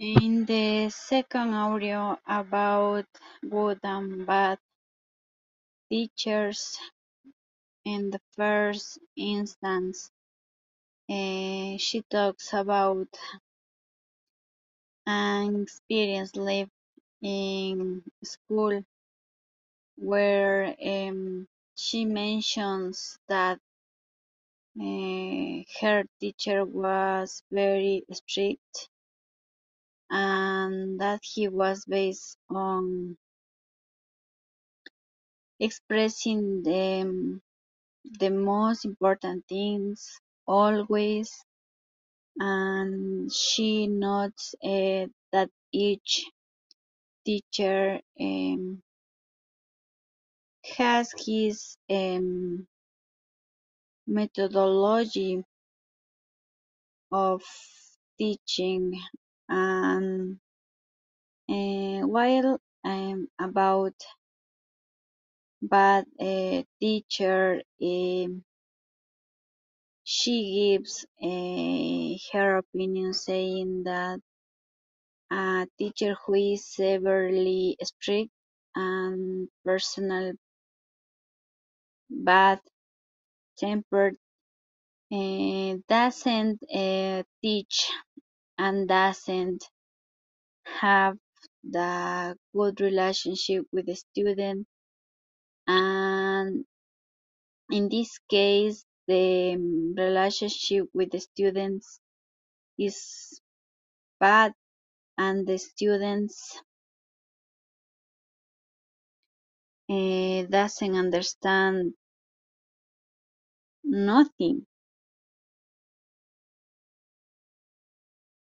In the second audio about good and bad teachers, in the first instance, uh, she talks about an experience lived in school where um, she mentions that uh, her teacher was very strict and that he was based on expressing the, the most important things always and she notes uh, that each teacher um, has his um, methodology of teaching and uh, while um, about bad uh, teacher um, she gives her opinion saying that a teacher who is severely strict and personal bad tempered uh, doesn't uh, teach and doesn't have the good relationship with the student. And in this case the relationship with the students is bad and the students uh, doesn't understand nothing